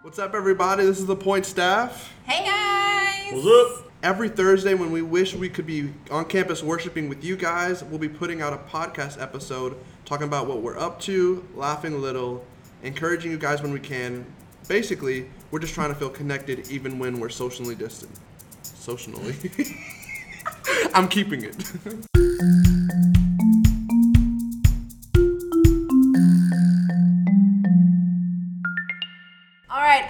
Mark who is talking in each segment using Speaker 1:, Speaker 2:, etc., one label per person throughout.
Speaker 1: What's up, everybody? This is the Point Staff.
Speaker 2: Hey guys!
Speaker 3: What's up?
Speaker 1: Every Thursday, when we wish we could be on campus worshiping with you guys, we'll be putting out a podcast episode talking about what we're up to, laughing a little, encouraging you guys when we can. Basically, we're just trying to feel connected even when we're socially distant. Socially. I'm keeping it.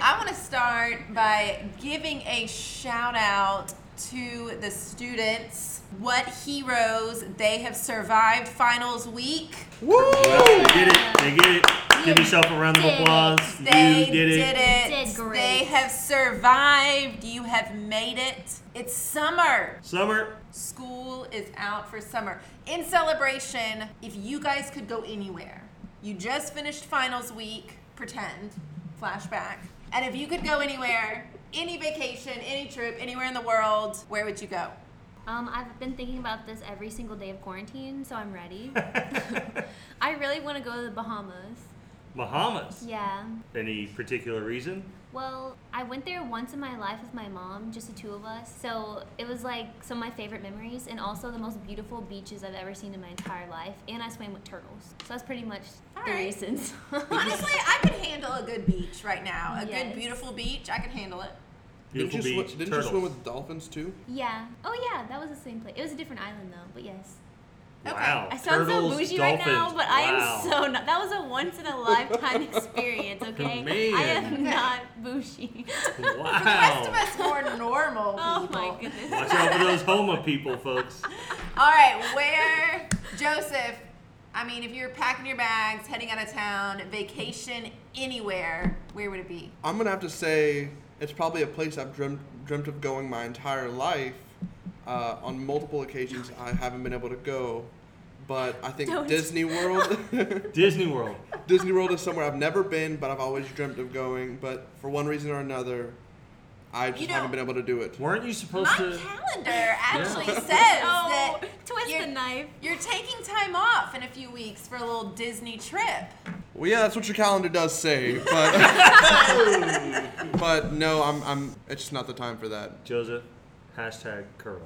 Speaker 2: I want to start by giving a shout out to the students. What heroes they have survived finals week.
Speaker 1: Woo!
Speaker 3: Well, they did it. They get it. Give yourself a round of
Speaker 4: did it.
Speaker 3: applause.
Speaker 2: They
Speaker 3: you did it.
Speaker 2: it.
Speaker 4: Did great.
Speaker 2: They have survived. You have made it. It's summer.
Speaker 3: Summer.
Speaker 2: School is out for summer. In celebration, if you guys could go anywhere, you just finished finals week, pretend, flashback. And if you could go anywhere, any vacation, any trip, anywhere in the world, where would you go?
Speaker 4: Um, I've been thinking about this every single day of quarantine, so I'm ready. I really want to go to the Bahamas.
Speaker 3: Bahamas.
Speaker 4: Yeah.
Speaker 3: Any particular reason?
Speaker 4: Well, I went there once in my life with my mom, just the two of us. So it was like some of my favorite memories, and also the most beautiful beaches I've ever seen in my entire life. And I swam with turtles. So that's pretty much
Speaker 2: All
Speaker 4: the
Speaker 2: right.
Speaker 4: reasons.
Speaker 2: Honestly, I could handle a good beach right now. A
Speaker 4: Yes.
Speaker 2: good, beautiful beach, I could handle it.
Speaker 3: Beautiful
Speaker 1: didn't you,
Speaker 3: beach.
Speaker 1: swi- didn't
Speaker 3: turtles.
Speaker 1: you swim with dolphins too?
Speaker 4: yeah. Oh yeah, that was the same place. It was a different island though, but yes.
Speaker 2: Okay.
Speaker 3: Wow.
Speaker 4: I sound
Speaker 3: Turtles,
Speaker 4: so bougie
Speaker 3: dolphins.
Speaker 4: right now, but I am so not. That was a once in a lifetime experience, okay?
Speaker 3: Man.
Speaker 4: I am not bougie.
Speaker 2: For the rest of us more normal oh people.
Speaker 4: oh my goodness.
Speaker 3: Watch out for those Homa people, folks.
Speaker 2: All right, where, Joseph? I mean, if you're packing your bags, heading out of town, vacation anywhere, where would it be?
Speaker 1: I'm gonna have to say it's probably a place I've dreamt dreamt of going my entire life. Uh, on multiple occasions, I haven't been able to go, but I think
Speaker 4: Don't.
Speaker 1: Disney World.
Speaker 3: Disney World.
Speaker 1: Disney World is somewhere I've never been, but I've always dreamt of going. But for one reason or another, I just
Speaker 2: You
Speaker 1: haven't been able to do it.
Speaker 3: Weren't you supposed to
Speaker 2: My
Speaker 3: to?
Speaker 2: calendar actually
Speaker 3: Yeah.
Speaker 2: says
Speaker 4: Oh,
Speaker 2: that
Speaker 4: twist
Speaker 2: you're,
Speaker 4: the knife.
Speaker 2: you're taking time off in a few weeks for a little Disney trip.
Speaker 1: Well, yeah, that's what your calendar does say, but but no, I'm I'm. It's just not the time for that.
Speaker 3: Joseph. Hashtag Corona.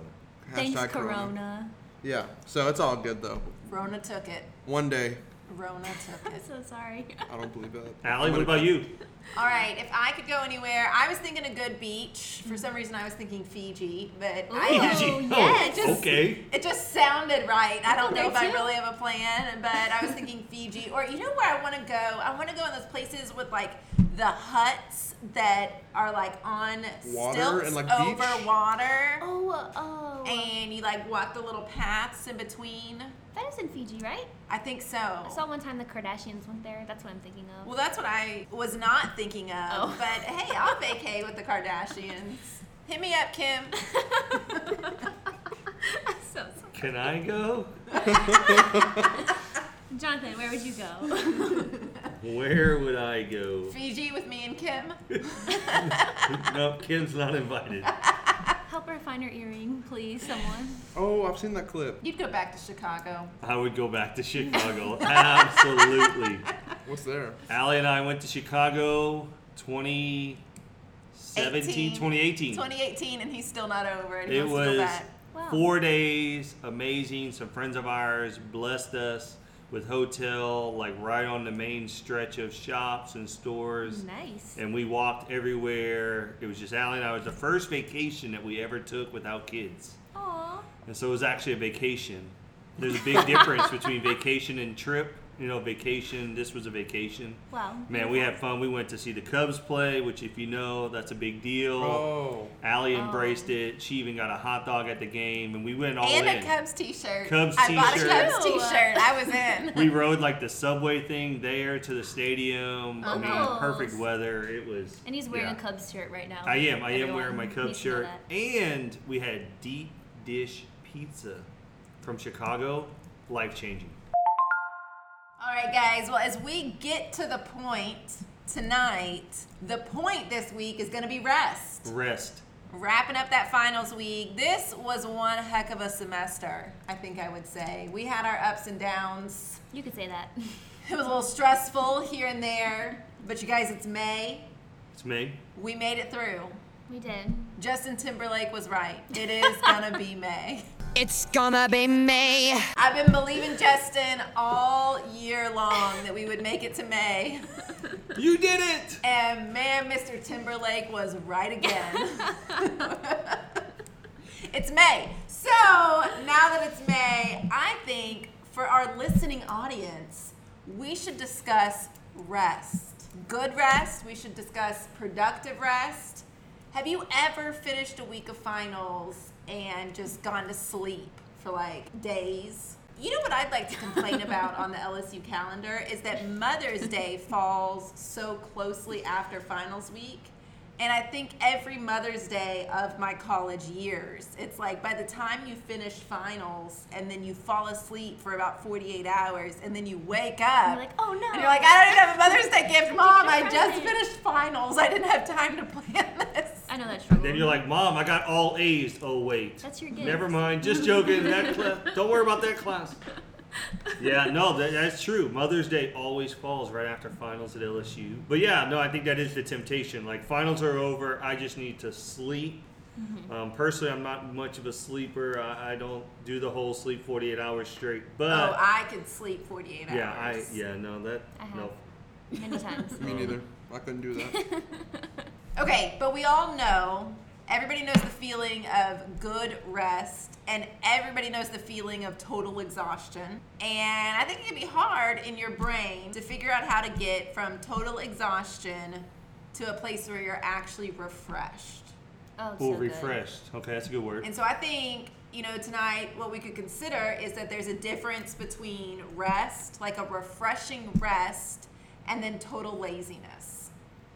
Speaker 4: Thanks,
Speaker 1: Hashtag
Speaker 4: Corona.
Speaker 1: Yeah, so it's all good though.
Speaker 2: Rona took it.
Speaker 1: One day,
Speaker 2: Rona took
Speaker 4: I'm
Speaker 2: it.
Speaker 4: so sorry.
Speaker 1: I don't believe that.
Speaker 3: Allie,
Speaker 1: I'm
Speaker 3: what
Speaker 1: gonna-
Speaker 3: about you?
Speaker 2: All right, if I could go anywhere, I was thinking a good beach. For some reason, I was thinking Fiji, but I
Speaker 4: Ooh.
Speaker 2: have
Speaker 3: Fiji.
Speaker 4: yes.
Speaker 3: Oh, okay.
Speaker 2: It just sounded right. I don't know if I really have a plan, but I was thinking Fiji. Or you know where I want to go? I want to go in those places with like the huts that are like on
Speaker 1: Water
Speaker 2: stilts
Speaker 1: and, like,
Speaker 2: over
Speaker 1: beach?
Speaker 2: water,
Speaker 4: Oh, uh, oh.
Speaker 2: and you like walk the little paths in between.
Speaker 4: That is in Fiji, right?
Speaker 2: I think so.
Speaker 4: I saw one time the Kardashians went there. That's what I'm thinking of.
Speaker 2: Well, that's what I was not thinking of.
Speaker 4: Oh.
Speaker 2: But hey, I'll vacay with the Kardashians. Hit me up, Kim.
Speaker 4: So sorry.
Speaker 3: Can I go?
Speaker 4: Jonathan, where would you go?
Speaker 3: Where would I go?
Speaker 2: Fiji with me and Kim.
Speaker 3: no, Kim's not invited.
Speaker 4: Help her find her earring, please, someone.
Speaker 1: Oh, I've seen that clip.
Speaker 2: You'd go back to Chicago.
Speaker 3: I would go back to Chicago. Absolutely.
Speaker 1: What's there?
Speaker 3: Allie and I went to Chicago 2017,
Speaker 2: 18.
Speaker 3: 2018.
Speaker 2: 2018, and he's still not over it. He
Speaker 3: It
Speaker 2: wants to go
Speaker 3: was
Speaker 2: back.
Speaker 4: Wow.
Speaker 3: four days, amazing. Some friends of ours blessed us with hotel, like right on the main stretch of shops and stores.
Speaker 4: Nice.
Speaker 3: And we walked everywhere. It was just Allie and I. It was the first vacation that we ever took without kids.
Speaker 4: Aw.
Speaker 3: And so it was actually a vacation. There's a big difference between vacation and trip. You know, vacation, this was a vacation.
Speaker 4: Wow.
Speaker 3: Man, we had fun. We went to see the Cubs play, which, if you know, that's a big deal.
Speaker 1: Oh,
Speaker 3: Allie
Speaker 4: Oh.
Speaker 3: embraced it. She even got a hot dog at the game, and we went all
Speaker 2: and
Speaker 3: in.
Speaker 2: a Cubs t-shirt.
Speaker 3: Cubs
Speaker 2: I bought a
Speaker 3: t-shirt.
Speaker 2: Cubs t-shirt. I was in.
Speaker 3: we rode like the subway thing there to the stadium. I mean,
Speaker 4: Oh.
Speaker 3: perfect weather. It was.
Speaker 4: And he's wearing
Speaker 3: yeah.
Speaker 4: a Cubs shirt right now.
Speaker 3: I am. I am wearing my Cubs
Speaker 4: needs to know
Speaker 3: shirt, and we had deep dish pizza from Chicago. Life changing.
Speaker 2: All right, guys. Well, as we get to the point tonight, the point this week is going to be rest.
Speaker 3: Rest.
Speaker 2: Wrapping up that finals week. This was one heck of a semester, I think I would say. We had our ups and downs.
Speaker 4: You could say that.
Speaker 2: It was a little stressful here and there, but you guys, it's May.
Speaker 3: It's May.
Speaker 2: We made it through.
Speaker 4: We did.
Speaker 2: Justin Timberlake was right. It is gonna be May.
Speaker 5: It's gonna be me.
Speaker 2: I've been believing Justin all year long that we would make it to May.
Speaker 3: You did it!
Speaker 2: And man, Mr. Timberlake was right again. it's May. So now that it's May, I think for our listening audience, we should discuss rest. Good rest, we should discuss productive rest. Have you ever finished a week of finals and just gone to sleep for like days? You know what I'd like to complain about on the LSU calendar is that Mother's Day falls so closely after finals week. And I think every Mother's Day of my college years, it's like by the time you finish finals and then you fall asleep for about 48 hours and then you wake up.
Speaker 4: You're like, oh no.
Speaker 2: And you're like, I don't even have a Mother's Day gift, Mom. I
Speaker 4: Give me a
Speaker 2: just finished finals. I didn't have time to plan.
Speaker 4: I know that struggle.
Speaker 3: Then you're like, Mom, I got all A's. Oh wait.
Speaker 4: That's your gift.
Speaker 3: Never mind. Just joking. That class. Don't worry about that class. Yeah, no, that, that's true. Mother's Day always falls right after finals at LSU. But yeah, no, I think that is the temptation. Like finals are over. I just need to sleep.
Speaker 4: Mm-hmm.
Speaker 3: Um, personally, I'm not much of a sleeper. I, I don't do the whole sleep 48 hours straight. But
Speaker 2: oh, I could sleep 48 hours.
Speaker 3: yeah, I yeah no that
Speaker 4: I have.
Speaker 3: no.
Speaker 4: Many times.
Speaker 1: Me neither. I couldn't do that.
Speaker 2: Okay, but we all know, everybody knows the feeling of good rest, and everybody knows the feeling of total exhaustion. And I think it can be hard in your brain to figure out how to get from total exhaustion to a place where you're actually refreshed.
Speaker 4: Oh,
Speaker 3: Full
Speaker 4: so good.
Speaker 3: refreshed. Okay, that's a good word.
Speaker 2: And so I think, you know, tonight what we could consider is that there's a difference between rest, like a refreshing rest, and then total laziness.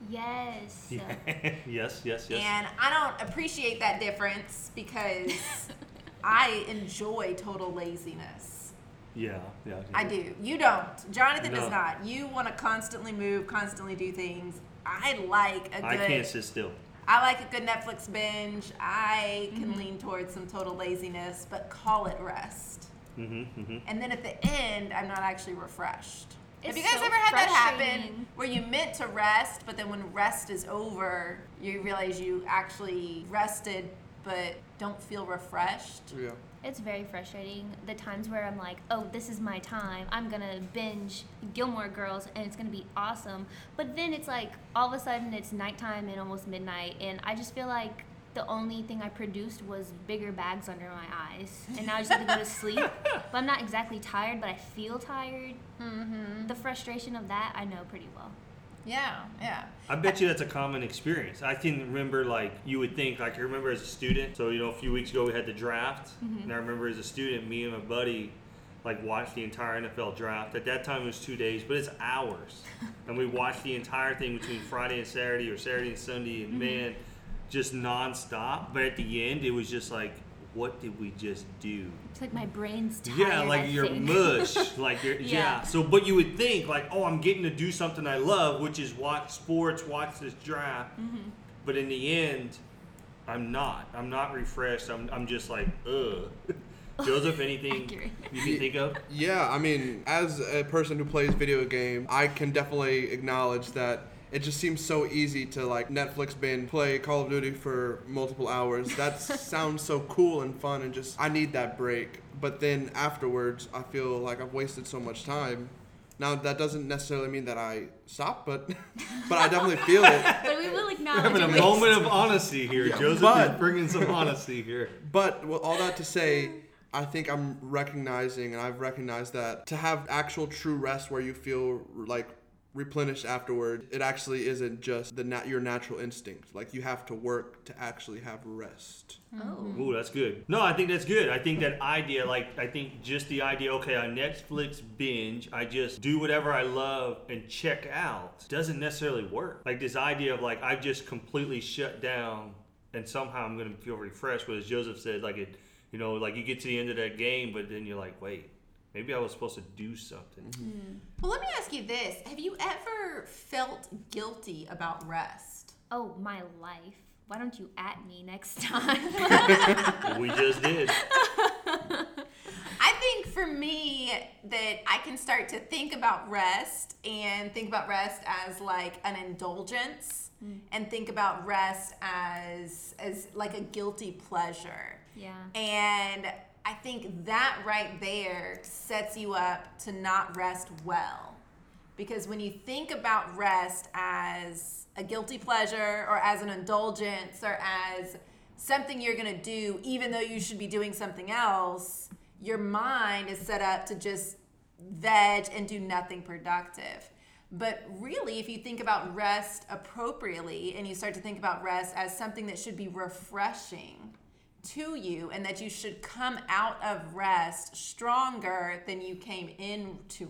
Speaker 4: Yes.
Speaker 3: yes, yes, yes.
Speaker 2: And I don't appreciate that difference because I enjoy total laziness.
Speaker 3: yeah, yeah.
Speaker 2: I do. You don't. Jonathan
Speaker 3: No.
Speaker 2: does not. You want to constantly move, constantly do things. I like a good
Speaker 3: I can't sit still.
Speaker 2: I like a good Netflix binge. I can lean towards some total laziness, but call it rest.
Speaker 3: Mm-hmm, mm-hmm.
Speaker 2: And then at the end, I'm not actually refreshed. Have you guys
Speaker 4: so
Speaker 2: ever had that happen where you meant to rest, but then when rest is over, you realize you actually rested but don't feel refreshed?
Speaker 1: Yeah.
Speaker 4: It's very frustrating. The times where I'm like, oh, this is my time. I'm gonna binge Gilmore Girls and it's gonna be awesome. But then it's like all of a sudden it's nighttime and almost midnight, and I just feel like the only thing I produced was bigger bags under my eyes. And now I just have to go to sleep. But I'm not exactly tired, but I feel tired. Mm-hmm. The frustration of that I know pretty well.
Speaker 2: Yeah, yeah.
Speaker 3: I bet you that's a common experience. I can remember, like, you would think, like, I remember as a student. So, you know, a few weeks ago we had the draft. And I remember as a student, me and my buddy, like, watched the entire NFL draft. At that time it was two days, but it's hours. and we watched the entire thing between Friday and Saturday or Saturday and Sunday. And man, just nonstop. But at the end, it was just like, what did we just do?
Speaker 4: It's like my brain's tired.
Speaker 3: Yeah, like
Speaker 4: I
Speaker 3: you're
Speaker 4: think.
Speaker 3: mush. Like you're yeah.
Speaker 4: Yeah.
Speaker 3: So, but you would think like, oh, I'm getting to do something I love, which is watch sports, watch this draft.
Speaker 4: Mm-hmm.
Speaker 3: But in the end, I'm not. I'm not refreshed. I'm. I'm just like, ugh. Joseph, anything you can think of?
Speaker 1: Yeah, I mean, as a person who plays video game, I can definitely acknowledge that it just seems so easy to like Netflix binge, play Call of Duty for multiple hours. That sounds so cool and fun, and just I need that break. But then afterwards, I feel like I've wasted so much time. Now that doesn't necessarily mean that I stop, but but I definitely feel it.
Speaker 4: But we will acknowledge
Speaker 3: Having a
Speaker 4: it.
Speaker 3: moment of honesty here.
Speaker 1: Yeah,
Speaker 3: Joseph
Speaker 1: but-
Speaker 3: is bringing some honesty here.
Speaker 1: But with all that to say, I think I'm recognizing, and I've recognized that to have actual true rest where you feel like replenished afterward, it actually isn't just the nat- your natural instinct. Like you have to work to actually have rest.
Speaker 4: Oh.
Speaker 3: Ooh, that's good. No, I think that's good. I think that idea, like, I think just the idea, okay, I Netflix binge, I just do whatever I love and check out, doesn't necessarily work. Like, this idea of, like, I've just completely shut down and somehow I'm going to feel refreshed. But as Joseph said, like, it, you know, like you get to the end of that game, but then you're like, wait, maybe I was supposed to do something. Mm-hmm. Hmm.
Speaker 2: Well, let me ask you this Have you ever felt guilty about rest?
Speaker 4: Oh, my life. Why don't you at me next time?
Speaker 3: we just did.
Speaker 2: I think for me that I can start to think about rest and think about rest as like an indulgence hmm. and think about rest as as like a guilty pleasure.
Speaker 4: Yeah.
Speaker 2: And I think that right there sets you up to not rest well. Because when you think about rest as a guilty pleasure or as an indulgence or as something you're going to do even though you should be doing something else, your mind is set up to just veg and do nothing productive. But really, if you think about rest appropriately and you start to think about rest as something that should be refreshing to you and that you should come out of rest stronger than you came into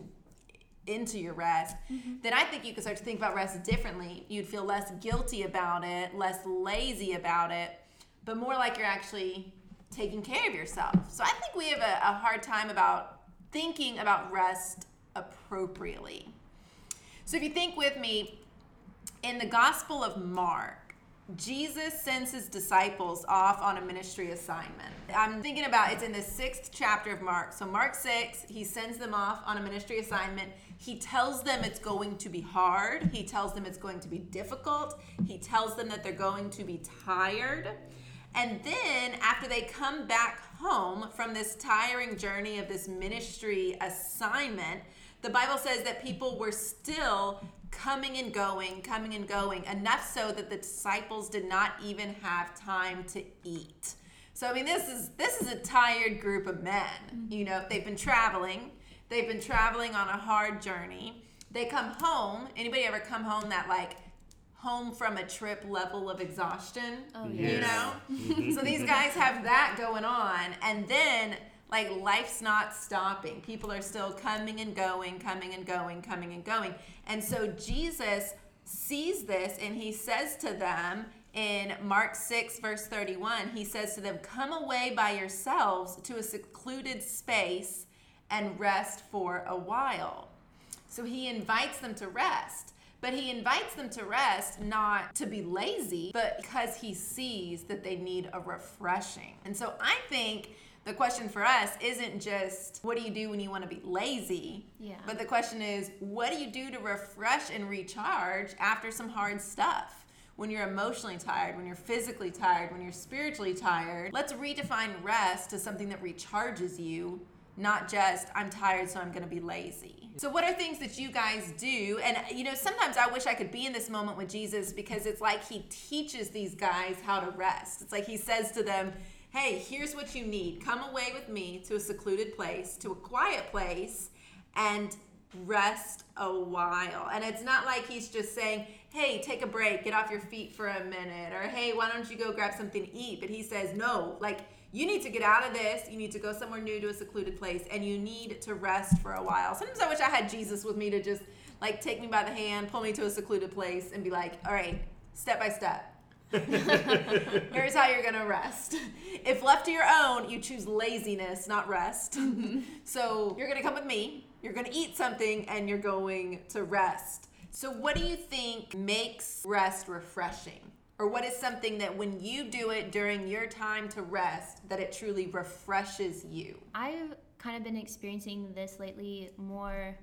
Speaker 2: into your rest, mm-hmm. then I think you could start to think about rest differently. You'd feel less guilty about it, less lazy about it, but more like you're actually taking care of yourself. So I think we have a, a hard time about thinking about rest appropriately. So if you think with me, in the Gospel of Mark, Jesus sends his disciples off on a ministry assignment. I'm thinking about it's in the sixth chapter of Mark. So, Mark 6, he sends them off on a ministry assignment. He tells them it's going to be hard, he tells them it's going to be difficult, he tells them that they're going to be tired. And then, after they come back home from this tiring journey of this ministry assignment, the Bible says that people were still coming and going, coming and going, enough so that the disciples did not even have time to eat. So I mean this is this is a tired group of men. Mm-hmm. You know, they've been traveling, they've been traveling on a hard journey. They come home. Anybody ever come home that like home from a trip level of exhaustion?
Speaker 4: Oh,
Speaker 2: You know? so these guys have that going on and then like life's not stopping. People are still coming and going, coming and going, coming and going. And so Jesus sees this and he says to them in Mark 6 verse 31, he says to them, "Come away by yourselves to a secluded space and rest for a while." So he invites them to rest. But he invites them to rest not to be lazy, but because he sees that they need a refreshing. And so I think the question for us isn't just what do you do when you want to be lazy?
Speaker 4: Yeah.
Speaker 2: But the question is what do you do to refresh and recharge after some hard stuff? When you're emotionally tired, when you're physically tired, when you're spiritually tired, let's redefine rest to something that recharges you not just I'm tired, so I'm going to be lazy. So, what are things that you guys do? And, you know, sometimes I wish I could be in this moment with Jesus because it's like he teaches these guys how to rest. It's like he says to them, Hey, here's what you need. Come away with me to a secluded place, to a quiet place, and rest a while. And it's not like he's just saying, Hey, take a break, get off your feet for a minute, or Hey, why don't you go grab something to eat? But he says, No, like, you need to get out of this. You need to go somewhere new to a secluded place and you need to rest for a while. Sometimes I wish I had Jesus with me to just like take me by the hand, pull me to a secluded place and be like, all right, step by step. Here's how you're going to rest. If left to your own, you choose laziness, not rest. Mm-hmm. so you're going to come with me, you're going to eat something, and you're going to rest. So, what do you think makes rest refreshing? Or what is something that when you do it during your time to rest, that it truly refreshes you?
Speaker 4: I've kind of been experiencing this lately more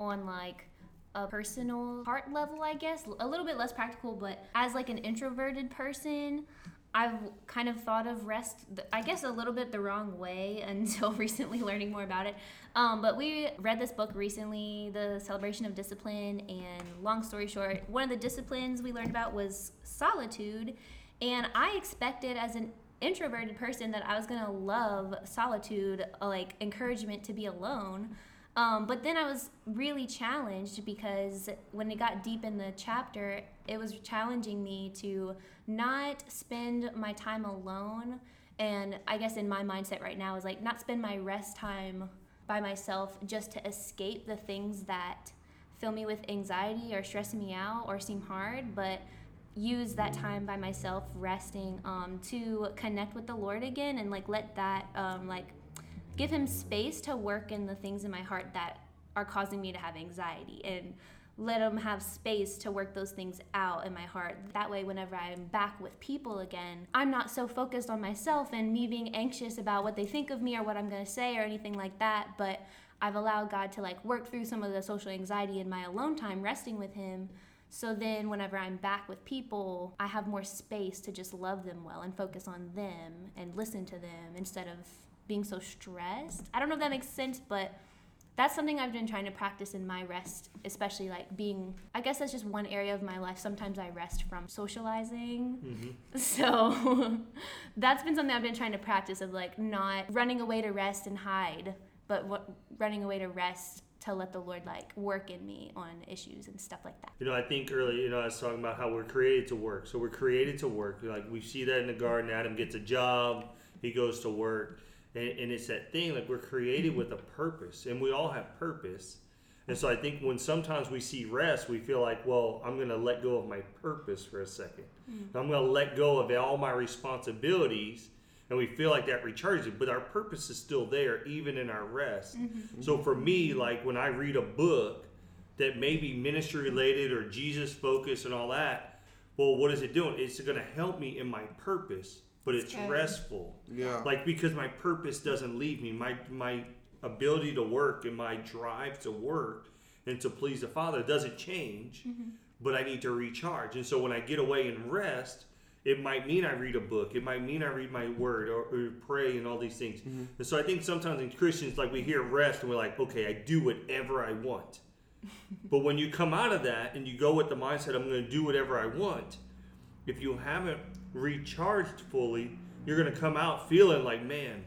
Speaker 4: on like a personal heart level, I guess. A little bit less practical, but as like an introverted person, I've kind of thought of rest, I guess, a little bit the wrong way until recently learning more about it. Um, but we read this book recently, The Celebration of Discipline, and long story short, one of the disciplines we learned about was solitude. And I expected as an introverted person that I was gonna love solitude, like encouragement to be alone. Um, but then I was really challenged because when it got deep in the chapter, it was challenging me to not spend my time alone. And I guess in my mindset right now is like not spend my rest time by myself just to escape the things that fill me with anxiety or stress me out or seem hard, but use that time by myself resting um, to connect with the Lord again and like let that um, like give him space to work in the things in my heart that are causing me to have anxiety and let him have space to work those things out in my heart. That way, whenever I'm back with people again, I'm not so focused on myself and me being anxious about what they think of me or what I'm going to say or anything like that. But I've allowed God to like work through some of the social anxiety in my alone time, resting with Him. So then, whenever I'm back with people, I have more space to just love them well and focus on them and listen to them instead of being so stressed. I don't know if that makes sense, but that's something I've been trying to practice in my rest, especially like being, I guess that's just one area of my life. Sometimes I rest from socializing. Mm-hmm. So that's been something I've been trying to practice of like not running away to rest and hide, but what, running away to rest to let the Lord like work in me on issues and stuff like that.
Speaker 3: You know, I think early, you know, I was talking about how we're created to work. So we're created to work. Like we see that in the garden. Adam gets a job, he goes to work. And, and it's that thing, like we're created with a purpose, and we all have purpose. And so I think when sometimes we see rest, we feel like, well, I'm going to let go of my purpose for a 2nd i mm. I'm going to let go of all my responsibilities. And we feel like that recharges but our purpose is still there, even in our rest. Mm-hmm. So for me, like when I read a book that may be ministry related or Jesus focused and all that, well, what is it doing? It's going to help me in my purpose, but it's
Speaker 2: good.
Speaker 3: restful.
Speaker 1: Yeah.
Speaker 3: Like because my purpose doesn't leave me, my my ability to work and my drive to work and to please the Father doesn't change, mm-hmm. but I need to recharge. And so when I get away and rest, it might mean I read a book. It might mean I read my word or, or pray and all these things. Mm-hmm. And so I think sometimes in Christians, like we hear rest and we're like, okay, I do whatever I want. but when you come out of that and you go with the mindset, I'm going to do whatever I want, if you haven't recharged fully, you're going to come out feeling like, man,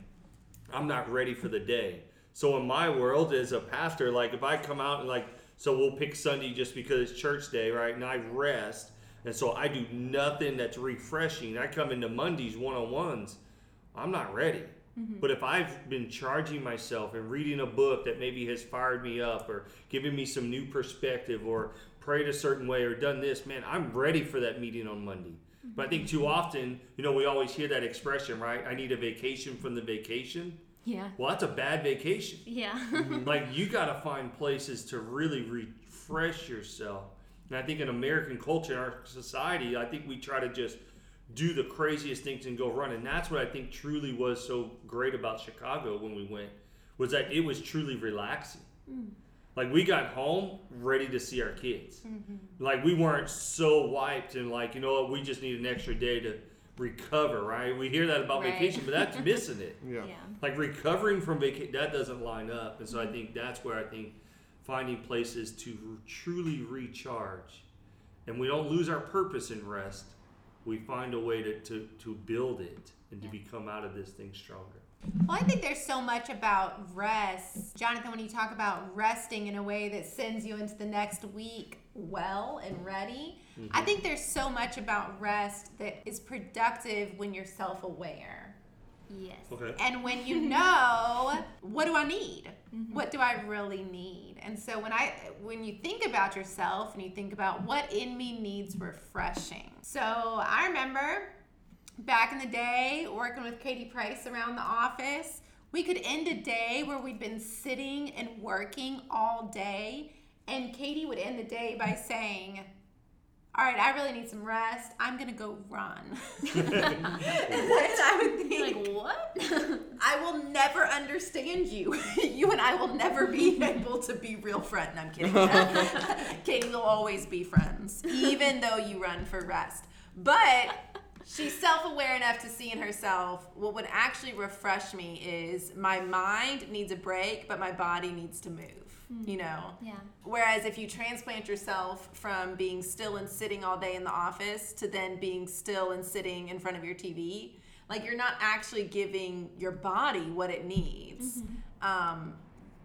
Speaker 3: I'm not ready for the day. So in my world as a pastor, like if I come out and like, so we'll pick Sunday just because it's church day, right? And I rest. And so I do nothing that's refreshing. I come into Mondays one on ones. I'm not ready. Mm-hmm. But if I've been charging myself and reading a book that maybe has fired me up or given me some new perspective or prayed a certain way or done this, man, I'm ready for that meeting on Monday. But I think too often, you know, we always hear that expression, right? I need a vacation from the vacation.
Speaker 4: Yeah.
Speaker 3: Well, that's a bad vacation.
Speaker 4: Yeah. Mm-hmm.
Speaker 3: like you got to find places to really refresh yourself. And I think in American culture, in our society, I think we try to just do the craziest things and go run. And that's what I think truly was so great about Chicago when we went, was that it was truly relaxing. Mm. Like we got home ready to see our kids. Mm-hmm. Like we weren't so wiped and like, you know what, we just need an extra day to recover, right? We hear that about
Speaker 2: Right.
Speaker 3: vacation, but that's missing it
Speaker 1: Yeah.
Speaker 4: yeah.
Speaker 3: like recovering from vacation that doesn't line up and so i mm-hmm. think that's where i think finding places to truly recharge and we don't lose our purpose in rest we find a way to, to, to build it and to become out of this thing stronger
Speaker 2: Well, I think there's so much about rest. Jonathan, when you talk about resting in a way that sends you into the next week well and ready, I mm-hmm. think there's so much about rest that is productive when you're self aware.
Speaker 4: Yes.
Speaker 3: okay
Speaker 2: And when you know, what do I need? Mm-hmm. What do I really need? And so when I when you think about yourself and you think about what in me needs refreshing. So I remember back in the day working with Katie Price around the office, we could end a day where we'd been sitting and working all day and Katie would end the day by saying, all right, I really need some rest. I'm gonna go run. and I would think,
Speaker 4: Like what?
Speaker 2: I will never understand you. you and I will never be able to be real friends. No, I'm kidding. Katie will always be friends, even though you run for rest. But she's self-aware enough to see in herself what would actually refresh me is my mind needs a break, but my body needs to move. You know.
Speaker 4: yeah.
Speaker 2: Whereas if you transplant yourself from being still and sitting all day in the office to then being still and sitting in front of your TV, like you're not actually giving your body what it needs. Um,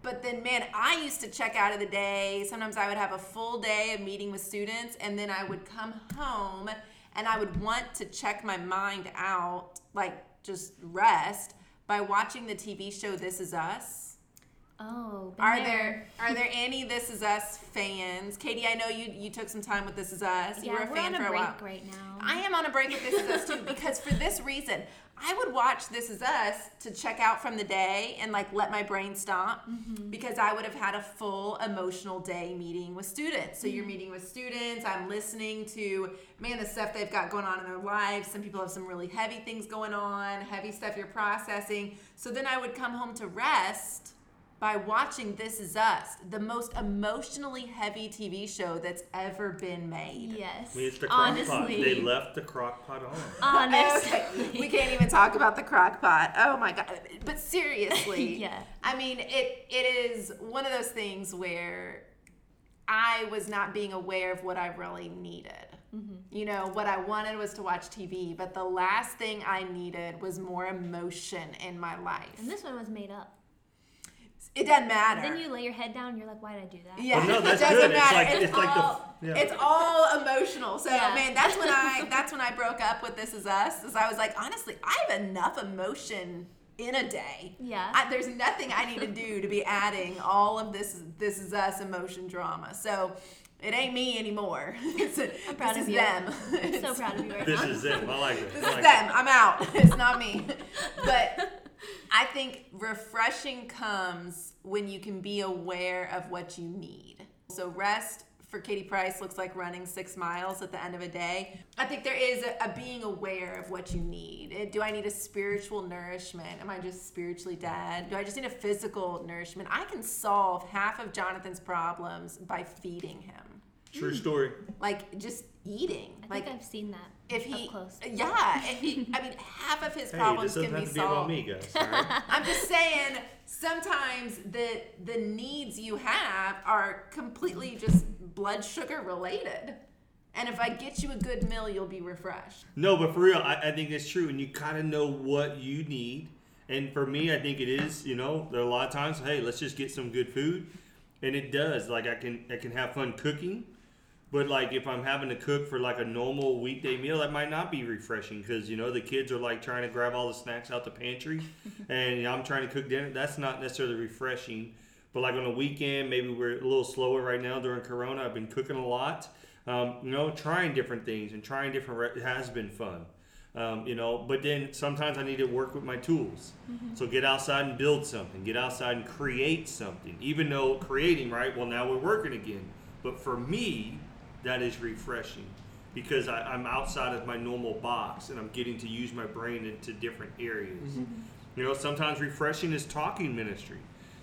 Speaker 2: but then, man, I used to check out of the day. Sometimes I would have a full day of meeting with students, and then I would come home and I would want to check my mind out, like just rest, by watching the TV show This Is Us.
Speaker 4: Oh,
Speaker 2: Are there are there any This Is Us fans? Katie, I know you you took some time with This Is Us. you
Speaker 4: Yeah,
Speaker 2: were a
Speaker 4: we're
Speaker 2: fan
Speaker 4: on
Speaker 2: for
Speaker 4: a
Speaker 2: a
Speaker 4: break
Speaker 2: while.
Speaker 4: right now.
Speaker 2: I am on a break with This Is Us too because for this reason, I would watch This Is Us to check out from the day and like let my brain stop mm-hmm. because I would have had a full emotional day meeting with students. So you're mm-hmm. meeting with students, I'm listening to man the stuff they've got going on in their lives. Some people have some really heavy things going on, heavy stuff you're processing. So then I would come home to rest by watching This Is Us, the most emotionally heavy TV show that's ever been made.
Speaker 4: yes.
Speaker 3: I mean, it's the crock pot.
Speaker 4: Honestly.
Speaker 3: They left the crock pot on.
Speaker 4: Honestly.
Speaker 2: Okay, we can't even talk about the crock pot. Oh my god! But seriously,
Speaker 4: Yeah.
Speaker 2: I mean, it it is one of those things where I was not being aware of what I really needed.
Speaker 4: Mm-hmm.
Speaker 2: You know, what I wanted was to watch TV, but the last thing I needed was more emotion in my life.
Speaker 4: And this one was made up.
Speaker 2: It doesn't matter.
Speaker 4: Then you lay your head down. and You're like, why did I do that?
Speaker 2: Yeah,
Speaker 3: Well, no, that's
Speaker 2: it doesn't
Speaker 3: good. It's
Speaker 2: matter.
Speaker 3: like-
Speaker 2: it's,
Speaker 3: it's like the-
Speaker 2: all,
Speaker 3: yeah.
Speaker 2: it's all emotional. So
Speaker 4: Yeah.
Speaker 2: man, that's when I that's when I broke up with This Is Us. Is I was like, honestly, I have enough emotion in a day.
Speaker 4: Yeah.
Speaker 2: I, there's nothing I need to do to be adding all of this This Is Us emotion drama. So. It ain't me anymore. It's,
Speaker 4: I'm proud
Speaker 2: this
Speaker 4: of
Speaker 2: is
Speaker 4: you.
Speaker 2: them.
Speaker 4: I'm so proud of you right
Speaker 3: This
Speaker 4: now.
Speaker 3: is them. I like it.
Speaker 2: This
Speaker 3: I
Speaker 2: is
Speaker 3: like
Speaker 2: them. I'm out. It's not me. I think refreshing comes when you can be aware of what you need. So rest for Katie Price looks like running six miles at the end of a day. I think there is a, a being aware of what you need. Do I need a spiritual nourishment? Am I just spiritually dead? Do I just need a physical nourishment? I can solve half of Jonathan's problems by feeding him.
Speaker 3: It. True mm. story.
Speaker 2: Like just eating.
Speaker 4: I
Speaker 2: like
Speaker 4: think I've seen that
Speaker 2: if he
Speaker 4: up close.
Speaker 2: yeah and he- i mean half of his
Speaker 3: Hey,
Speaker 2: problems
Speaker 3: this
Speaker 2: can
Speaker 3: doesn't
Speaker 2: be
Speaker 3: have to be about
Speaker 2: solved
Speaker 3: me, guys. all right?
Speaker 2: i'm just saying sometimes the the needs you have are completely just blood sugar related and if i get you a good meal you'll be refreshed
Speaker 3: No, but for real, I, I think it's true, and you kind of know what you need. And for me, I think it is. You know, there are a lot of times, hey, let's just get some good food, and it does. Like I can, I can have fun cooking, but like if I'm having to cook for like a normal weekday meal, that might not be refreshing because you know the kids are like trying to grab all the snacks out the pantry, and I'm trying to cook dinner. That's not necessarily refreshing. But like on a weekend, maybe we're a little slower right now during Corona. I've been cooking a lot. Um, you know, trying different things and trying different. Re- it has been fun. Um, you know, but then sometimes I need to work with my tools. So get outside and build something. Get outside and create something. Even though creating, right? Well, now we're working again. But for me, that is refreshing because I, I'm outside of my normal box and I'm getting to use my brain into different areas. You know, sometimes refreshing is talking ministry,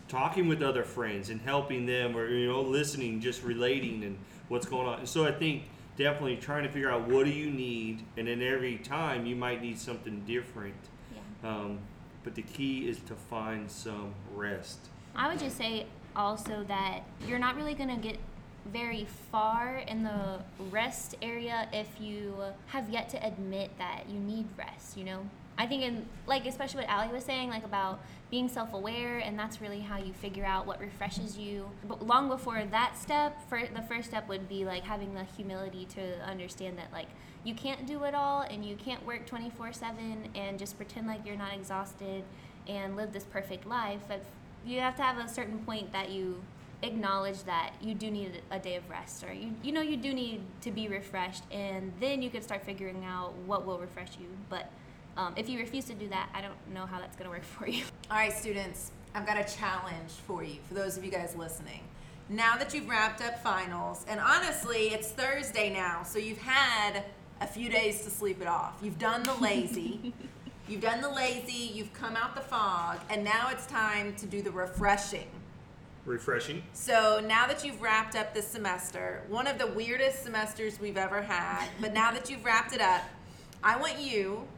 Speaker 3: talking with other friends and helping them, or you know, listening, just relating and what's going on. And so I think definitely trying to figure out what do you need, and then every time you might need something different.
Speaker 4: Yeah.
Speaker 3: Um, but the key is to find some rest.
Speaker 4: I would just say also that you're not really going to get very far in the rest area if you have yet to admit that you need rest, you know? I think in like especially what Allie was saying like about being self-aware and that's really how you figure out what refreshes you. But long before that step, for the first step would be like having the humility to understand that like you can't do it all and you can't work 24/7 and just pretend like you're not exhausted and live this perfect life. But you have to have a certain point that you acknowledge that you do need a day of rest or you, you know you do need to be refreshed and then you can start figuring out what will refresh you but um, if you refuse to do that i don't know how that's going to work for you
Speaker 2: All right, students, I've got a challenge for you, for those of you guys listening. Now that you've wrapped up finals, and honestly, it's Thursday now, so you've had a few days to sleep it off. You've done the lazy, you've done the lazy, you've come out the fog, and now it's time to do the refreshing.
Speaker 3: Refreshing.
Speaker 2: So now that you've wrapped up this semester, one of the weirdest semesters we've ever had, but now that you've wrapped it up, I want you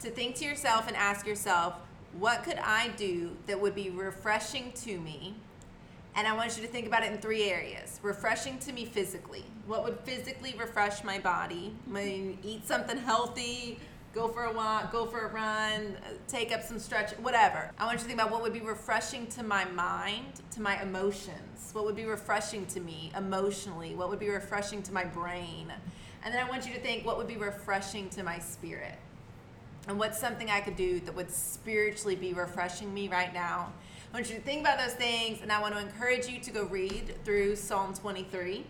Speaker 2: to think to yourself and ask yourself, what could I do that would be refreshing to me? And I want you to think about it in three areas. Refreshing to me physically. What would physically refresh my body? I mean, eat something healthy, go for a walk, go for a run, uh, take up some stretch, whatever. I want you to think about what would be refreshing to my mind, to my emotions. What would be refreshing to me emotionally? What would be refreshing to my brain? And then I want you to think what would be refreshing to my spirit. And what's something I could do that would spiritually be refreshing me right now? I want you to think about those things, and I want to encourage you to go read through Psalm 23.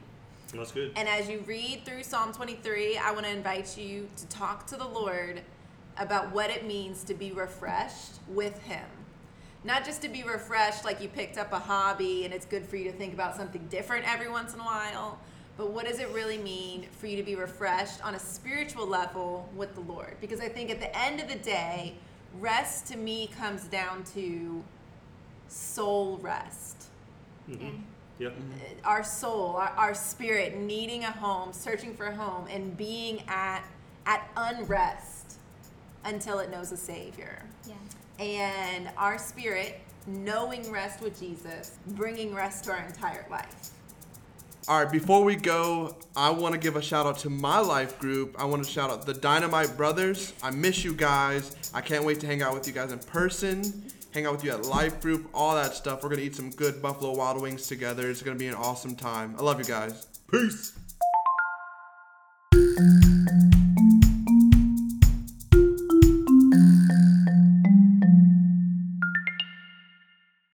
Speaker 3: That's good.
Speaker 2: And as you read through Psalm 23, I want to invite you to talk to the Lord about what it means to be refreshed with Him. Not just to be refreshed like you picked up a hobby and it's good for you to think about something different every once in a while, but what does it really mean for you to be refreshed on a spiritual level with the Lord? Because I think at the end of the day, rest to me comes down to soul rest
Speaker 3: Mm-hmm. Yep. Mm-hmm.
Speaker 2: our soul, our, our spirit needing a home, searching for a home, and being at at unrest until it knows a savior.
Speaker 4: Yeah.
Speaker 2: And our spirit knowing rest with Jesus, bringing rest to our entire life.
Speaker 1: All right, before we go, I want to give a shout out to my life group. I want to shout out the Dynamite Brothers. I miss you guys. I can't wait to hang out with you guys in person, hang out with you at life group, all that stuff. We're going to eat some good Buffalo Wild Wings together. It's going to be an awesome time. I love you guys. Peace.